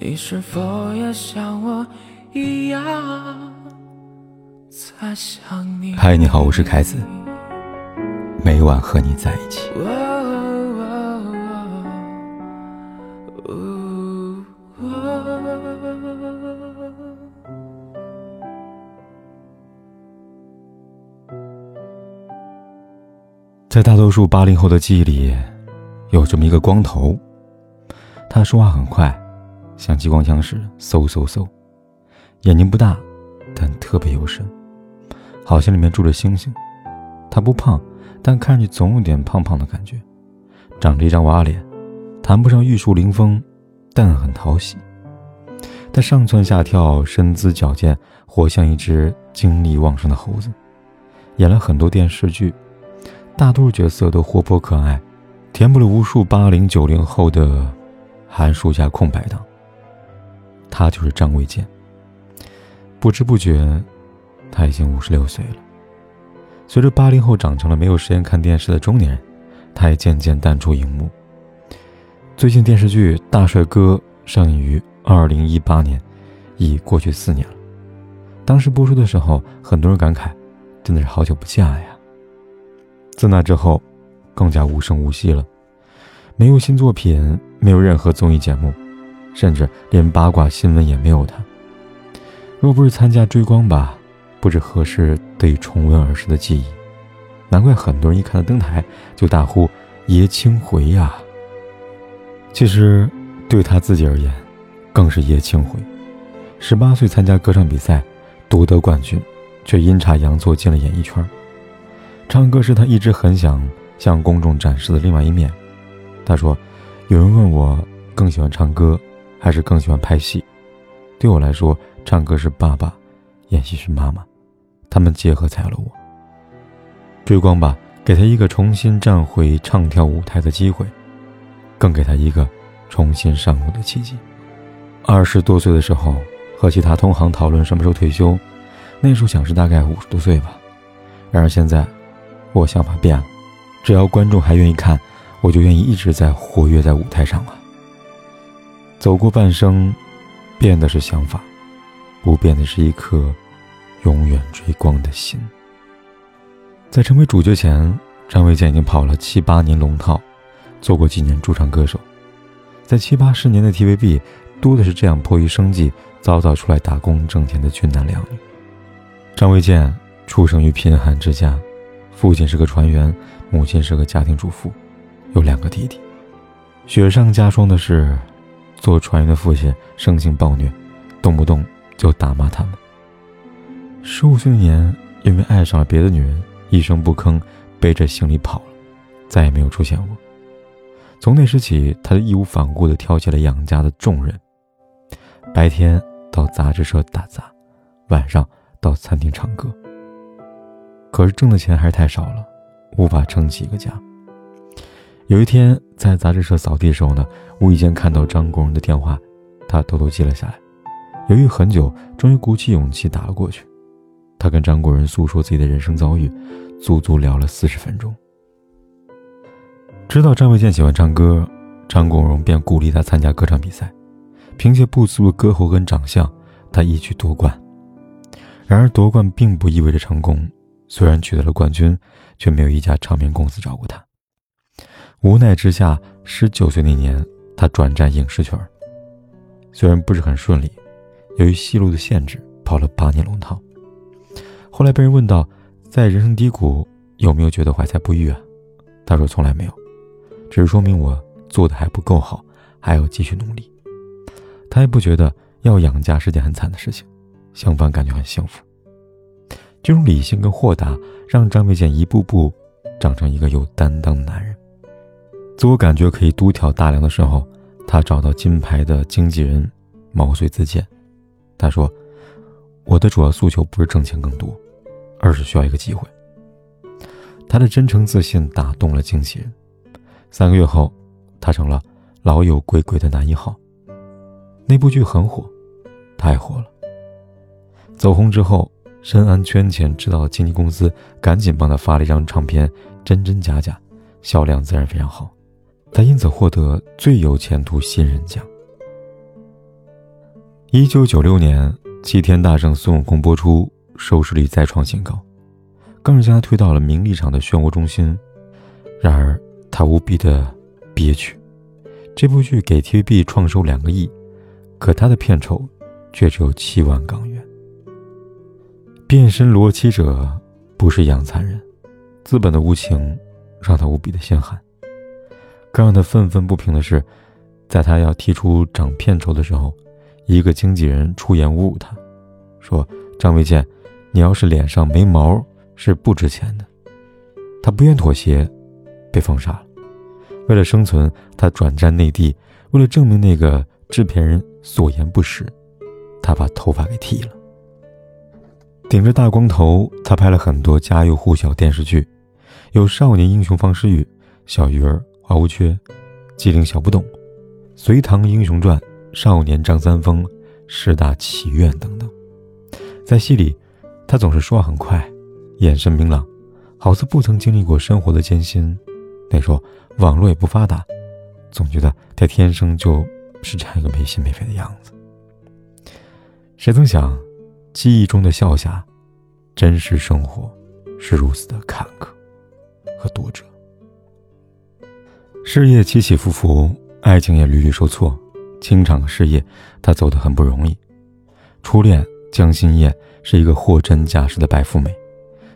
你是否也像我一样在想你？嗨，你好，我是凯子，每晚和你在一起。在大多数八零后的记忆里，有这么一个光头，他说话很快。像激光枪似的，嗖嗖嗖，眼睛不大，但特别有神，好像里面住着星星。他不胖，但看上去总有点胖胖的感觉。长着一张娃娃脸，谈不上玉树临风，但很讨喜。他上蹿下跳，身姿矫健，活像一只精力旺盛的猴子。演了很多电视剧，大多数角色都活泼可爱，填补了无数八零九零后的寒暑假空白档。他就是张卫健。不知不觉，他已经五十六岁了。随着八零后长成了没有时间看电视的中年人，他也渐渐淡出荧幕。最近电视剧《大帅哥》上映于二零一八年，已过去四年了。当时播出的时候，很多人感慨，真的是好久不见了呀。自那之后，更加无声无息了，没有新作品，没有任何综艺节目。甚至连八卦新闻也没有他。若不是参加追光吧，不知何时得以重温儿时的记忆。难怪很多人一看到登台就大呼“爷青回呀”。其实，对他自己而言，更是爷青回。十八岁参加歌唱比赛，夺得冠军，却阴差阳错进了演艺圈。唱歌是他一直很想向公众展示的另外一面。他说：“有人问我更喜欢唱歌。”还是更喜欢拍戏。对我来说，唱歌是爸爸，演戏是妈妈，他们结合才有了我。追光吧，给他一个重新站回唱跳舞台的机会，更给他一个重新上路的契机。二十多岁的时候，和其他同行讨论什么时候退休，那时候想是大概五十多岁吧。然而现在，我想法变了，只要观众还愿意看，我就愿意一直在活跃在舞台上啊。走过半生，变的是想法，不变的是一颗永远追光的心。在成为主角前，张卫健已经跑了七八年龙套，做过几年驻唱歌手。在七八十年的 TVB，多的是这样迫于生计早早出来打工挣钱的俊男靓女。张卫健出生于贫寒之家，父亲是个船员，母亲是个家庭主妇，有两个弟弟。雪上加霜的是。做船员的父亲生性暴虐，动不动就打骂他们。十五岁那年，因为爱上了别的女人，一声不吭背着行李跑了，再也没有出现过。从那时起，他就义无反顾地挑起了养家的重任，白天到杂志社打杂，晚上到餐厅唱歌。可是挣的钱还是太少了，无法撑起一个家。有一天，在杂志社扫地的时候呢，无意间看到张国荣的电话，他偷偷记了下来。犹豫很久，终于鼓起勇气打了过去。他跟张国荣诉说自己的人生遭遇，足足聊了四十分钟。知道张卫健喜欢唱歌，张国荣便鼓励他参加歌唱比赛。凭借不俗的歌喉跟长相，他一举夺冠。然而，夺冠并不意味着成功。虽然取得了冠军，却没有一家唱片公司找过他。无奈之下，十九岁那年，他转战影视圈。虽然不是很顺利，由于戏路的限制，跑了八年龙套。后来被人问到，在人生低谷有没有觉得怀才不遇啊？他说从来没有，只是说明我做的还不够好，还要继续努力。他也不觉得要养家是件很惨的事情，相反感觉很幸福。这种理性跟豁达，让张卫健一步步长成一个有担当的男人。自我感觉可以独挑大梁的时候，他找到金牌的经纪人毛遂自荐。他说：“我的主要诉求不是挣钱更多，而是需要一个机会。”他的真诚自信打动了经纪人。三个月后，他成了老友鬼鬼的男一号。那部剧很火，太火了。走红之后，深谙圈钱之道的经纪公司赶紧帮他发了一张唱片，真真假假，销量自然非常好。他因此获得最有前途新人奖。一九九六年，《齐天大圣孙悟空》播出，收视率再创新高，更是将他推到了名利场的漩涡中心。然而，他无比的憋屈。这部剧给 TVB 创收两个亿，可他的片酬却只有七万港元。变身罗七者不是养蚕人，资本的无情让他无比的心寒。更让他愤愤不平的是，在他要提出涨片酬的时候，一个经纪人出言侮辱他，说：“张卫健，你要是脸上没毛是不值钱的。”他不愿妥协，被封杀了。为了生存，他转战内地。为了证明那个制片人所言不实，他把头发给剃了。顶着大光头，他拍了很多家喻户晓电视剧，有《少年英雄方世玉》《小鱼儿》。花无缺，机灵小不懂，《隋唐英雄传》，少年张三丰，十大奇愿等等。在戏里，他总是说话很快，眼神明朗，好似不曾经历过生活的艰辛。那时候网络也不发达，总觉得他天生就是这样一个没心没肺的样子。谁曾想，记忆中的笑侠，真实生活是如此的坎坷和多折。事业起起伏伏，爱情也屡屡受挫。情场事业，他走得很不容易。初恋江心燕是一个货真价实的白富美，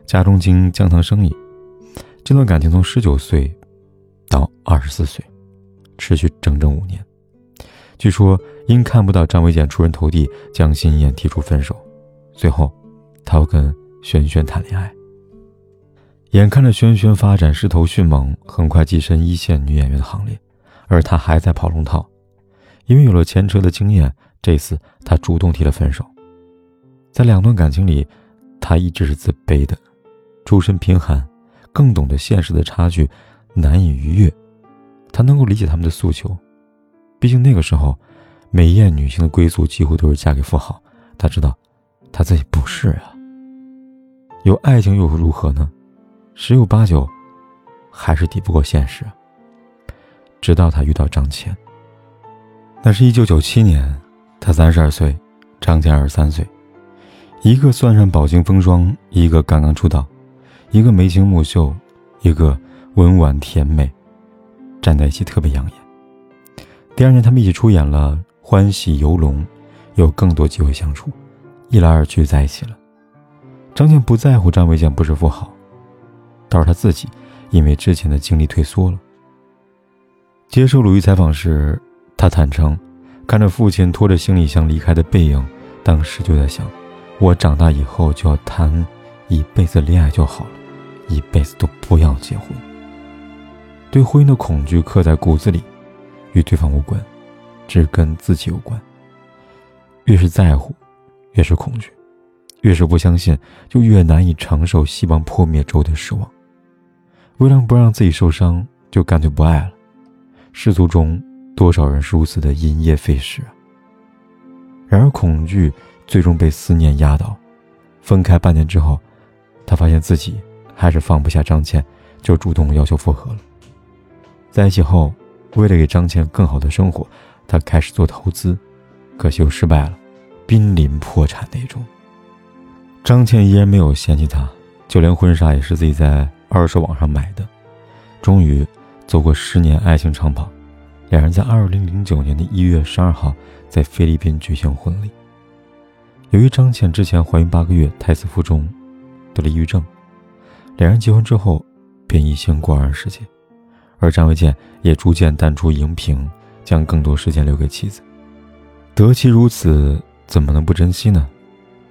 家中经营姜糖生意。这段感情从十九岁到二十四岁，持续整整五年。据说因看不到张卫健出人头地，江心燕提出分手。最后，他又跟轩轩谈恋爱。眼看着轩轩发展势头迅猛，很快跻身一线女演员行列，而她还在跑龙套。因为有了前车的经验，这次她主动提了分手。在两段感情里，他一直是自卑的，出身贫寒，更懂得现实的差距，难以逾越。他能够理解他们的诉求，毕竟那个时候，美艳女性的归宿几乎都是嫁给富豪。他知道，他自己不是啊。有爱情又如何呢？十有八九，还是抵不过现实。直到他遇到张倩。那是一九九七年，他三十二岁，张倩二十三岁，一个算上饱经风霜，一个刚刚出道，一个眉清目秀，一个温婉甜美，站在一起特别养眼。第二年，他们一起出演了《欢喜游龙》，有更多机会相处，一来二去在一起了。张倩不在乎张卫健不是富豪。倒是他自己，因为之前的经历退缩了。接受鲁豫采访时，他坦诚，看着父亲拖着行李箱离开的背影，当时就在想，我长大以后就要谈一辈子恋爱就好了，一辈子都不要结婚。对婚姻的恐惧刻在骨子里，与对方无关，只跟自己有关。越是在乎，越是恐惧；越是不相信，就越难以承受希望破灭之后的失望。为了不让自己受伤，就干脆不爱了。世俗中多少人是如此的因噎废食！然而恐惧最终被思念压倒。分开半年之后，他发现自己还是放不下张倩，就主动要求复合了。在一起后，为了给张倩更好的生活，他开始做投资，可惜又失败了，濒临破产那种。张倩依然没有嫌弃他，就连婚纱也是自己在。二手网上买的，终于走过十年爱情长跑，两人在二零零九年的一月十二号在菲律宾举行婚礼。由于张倩之前怀孕八个月，胎死腹中，得了抑郁症，两人结婚之后便一心过二人世界，而张卫健也逐渐淡出荧屏，将更多时间留给妻子。得妻如此，怎么能不珍惜呢？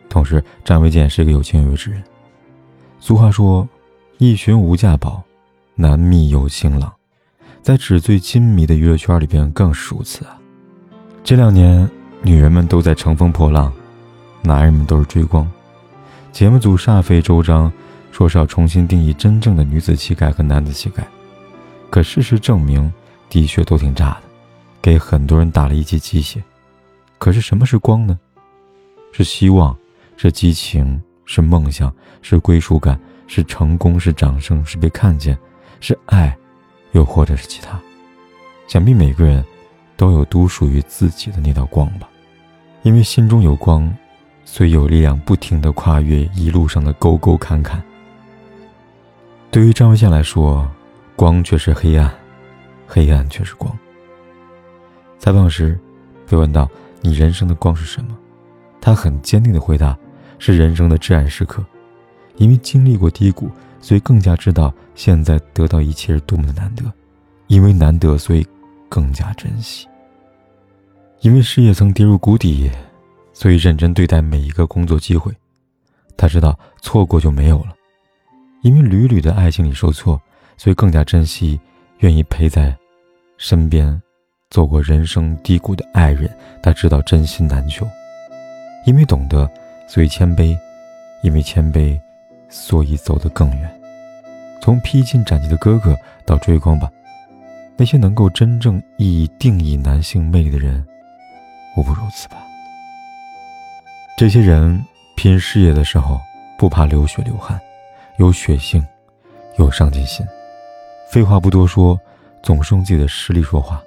同时，张卫健是一个有情有义之人。俗话说。一寻无价宝，难觅有情郎。在纸醉金迷的娱乐圈里边更是如此啊！这两年，女人们都在乘风破浪，男人们都是追光。节目组煞费周章，说是要重新定义真正的女子气概和男子气概。可事实证明，的确都挺炸的，给很多人打了一剂鸡血。可是什么是光呢？是希望，是激情，是梦想，是归属感。是成功，是掌声，是被看见，是爱，又或者是其他。想必每个人都有独属于自己的那道光吧。因为心中有光，所以有力量不停的跨越一路上的沟沟坎坎。对于张文宪来说，光却是黑暗，黑暗却是光。采访时被问到：“你人生的光是什么？”他很坚定的回答：“是人生的至暗时刻，因为经历过低谷，所以更加知道现在得到一切是多么的难得，因为难得，所以更加珍惜。因为事业曾跌入谷底，所以认真对待每一个工作机会。他知道错过就没有了，因为屡屡的爱情里受挫，所以更加珍惜愿意陪在身边。”走过人生低谷的爱人，他知道真心难求，因为懂得，所以谦卑；因为谦卑，所以走得更远。从披荆斩棘的哥哥到追光吧，那些能够真正意义定义男性魅力的人，无不如此吧。这些人拼事业的时候，不怕流血流汗，有血性，有上进心。废话不多说，总是用自己的实力说话。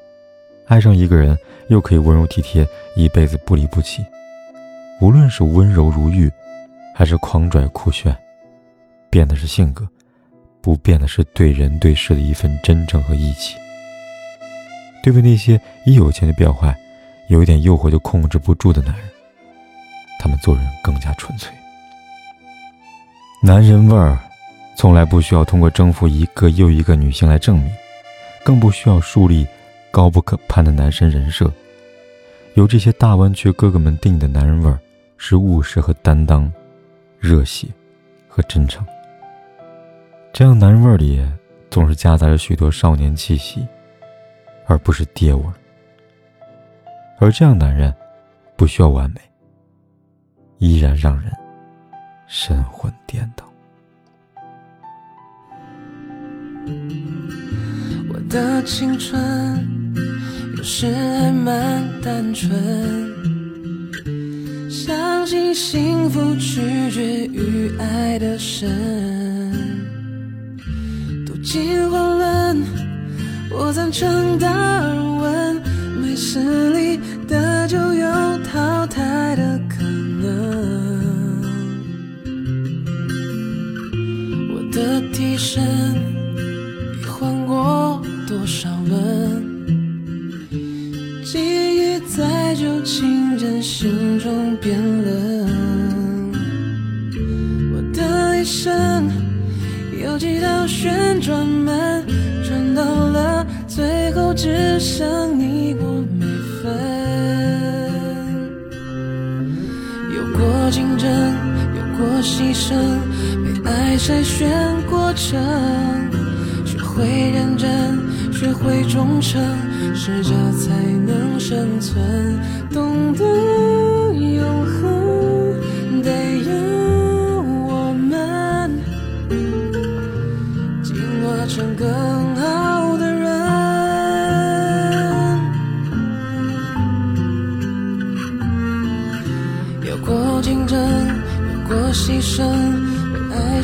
爱上一个人，又可以温柔体贴，一辈子不离不弃。无论是温柔如玉，还是狂拽酷炫，变的是性格，不变的是对人对事的一份真诚和义气。对付那些一有钱就变坏，有一点诱惑就控制不住的男人，他们做人更加纯粹。男人味儿，从来不需要通过征服一个又一个女性来证明，更不需要树立。高不可攀的男神人设，由这些大湾区哥哥们定的男人味儿，是务实和担当，热血和真诚。这样男人味儿里，总是夹杂着许多少年气息，而不是爹味儿。而这样男人，不需要完美，依然让人神魂颠倒。我的青春。有时还蛮单纯，相信幸福取决于爱的深。读进混乱，我赞成达尔文，没实力的就有淘汰的可能。我的替身已换过多少轮？记忆在旧情人心中变只剩你我没分。有过竞争，有过牺牲，被爱筛选过程，学会认真。学会忠诚，适者才能生存。懂得永恒，